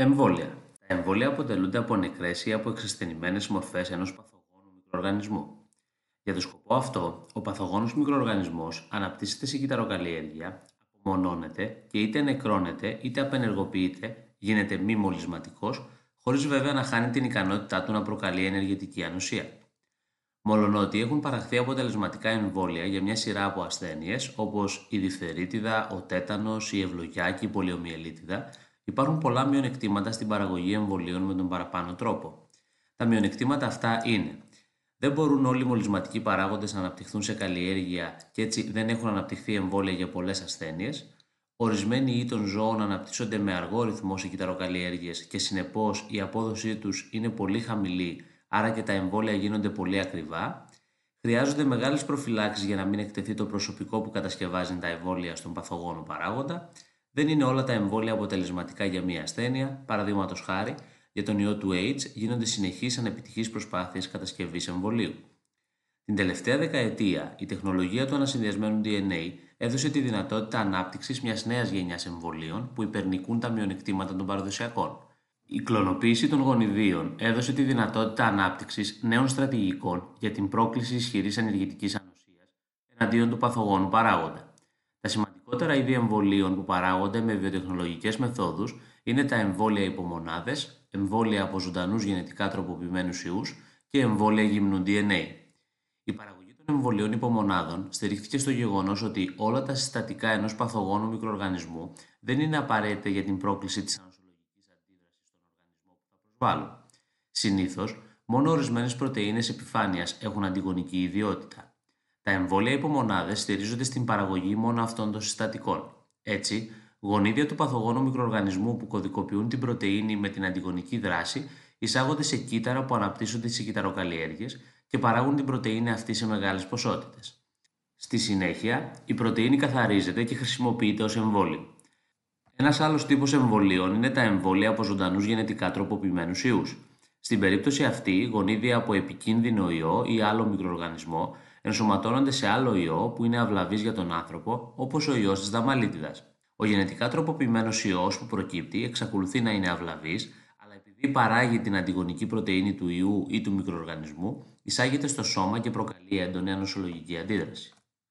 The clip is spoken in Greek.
Εμβόλια. Τα εμβόλια αποτελούνται από νεκρές ή από εξασθενημένες μορφές ενός παθογόνου μικροοργανισμού. Για τον σκοπό αυτό, ο παθογόνος μικροοργανισμός αναπτύσσεται σε κυταροκαλλιέργεια, απομονώνεται και είτε νεκρώνεται είτε απενεργοποιείται, γίνεται μη μολυσματικός, χωρίς βέβαια να χάνει την ικανότητά του να προκαλεί ενεργετική ανοσία. Μολονότι έχουν παραχθεί αποτελεσματικά εμβόλια για μια σειρά από ασθένειες όπως η διφθερίτιδα, ο τέτανος, η ευλογιά και η πολιομιελίτιδα, Υπάρχουν πολλά μειονεκτήματα στην παραγωγή εμβολίων με τον παραπάνω τρόπο. Τα μειονεκτήματα αυτά είναι δεν μπορούν όλοι οι μολυσματικοί παράγοντες να αναπτυχθούν σε καλλιέργεια και έτσι δεν έχουν αναπτυχθεί εμβόλια για πολλές ασθένειες. Ορισμένοι ή των ζώων αναπτύσσονται με αργό ρυθμό σε κυταροκαλλιέργειες και συνεπώς η απόδοσή τους είναι πολύ χαμηλή, άρα και τα εμβόλια γίνονται πολύ ακριβά. Χρειάζονται μεγάλες προφυλάξεις για να μην εκτεθεί το προσωπικό που κατασκευάζει τα εμβόλια στον παθογόνο παράγοντα δεν είναι όλα τα εμβόλια αποτελεσματικά για μία ασθένεια, παραδείγματος χάρη, για τον ιό του AIDS γίνονται συνεχείς ανεπιτυχείς προσπάθειες κατασκευής εμβολίου. Την τελευταία δεκαετία, η τεχνολογία του ανασυνδυασμένου DNA έδωσε τη δυνατότητα ανάπτυξης μιας νέας γενιάς εμβολίων που υπερνικούν τα μειονεκτήματα των παραδοσιακών. Η κλωνοποίηση των γονιδίων έδωσε τη δυνατότητα ανάπτυξης νέων στρατηγικών για την πρόκληση ισχυρής ενεργητικής ανοσίας εναντίον του παθογόνου παράγοντα. Τα σημαντικότερα είδη εμβολίων που παράγονται με βιοτεχνολογικές μεθόδους είναι τα εμβόλια υπομονάδες, εμβόλια από ζωντανούς γενετικά τροποποιημένους ιούς και εμβόλια γυμνού DNA. Η παραγωγή των εμβολίων υπομονάδων στηρίχθηκε στο γεγονός ότι όλα τα συστατικά ενός παθογόνου μικροοργανισμού δεν είναι απαραίτητα για την πρόκληση της ανοσολογική αντίδρασης στον οργανισμό που θα προσβάλλουν. Συνήθως, μόνο ορισμένες πρωτενε επιφάνειας έχουν αντιγονική ιδιότητα. Τα εμβόλια υπομονάδε στηρίζονται στην παραγωγή μόνο αυτών των συστατικών. Έτσι, γονίδια του παθογόνου μικροοργανισμού που κωδικοποιούν την πρωτενη με την αντιγονική δράση εισάγονται σε κύτταρα που αναπτύσσονται στι κυταροκαλλιέργειες και παράγουν την πρωτενη αυτή σε μεγάλες ποσότητες. Στη συνέχεια, η πρωτενη καθαρίζεται και χρησιμοποιείται ως εμβόλιο. Ένας άλλος τύπος εμβολίων είναι τα εμβόλια από ζωντανούς γενετικά τροποποιημένους ιούς. Στην περίπτωση αυτή, γονίδια από επικίνδυνο ιό ή άλλο μικροοργανισμό ενσωματώνονται σε άλλο ιό που είναι αυλαβής για τον άνθρωπο, όπως ο ιός της δαμαλίτιδας. Ο γενετικά τροποποιημένος ιός που προκύπτει εξακολουθεί να είναι αυλαβής, αλλά επειδή παράγει την αντιγονική πρωτενη του ιού ή του μικροοργανισμού, εισάγεται στο σώμα και προκαλεί έντονη ανοσολογική αντίδραση.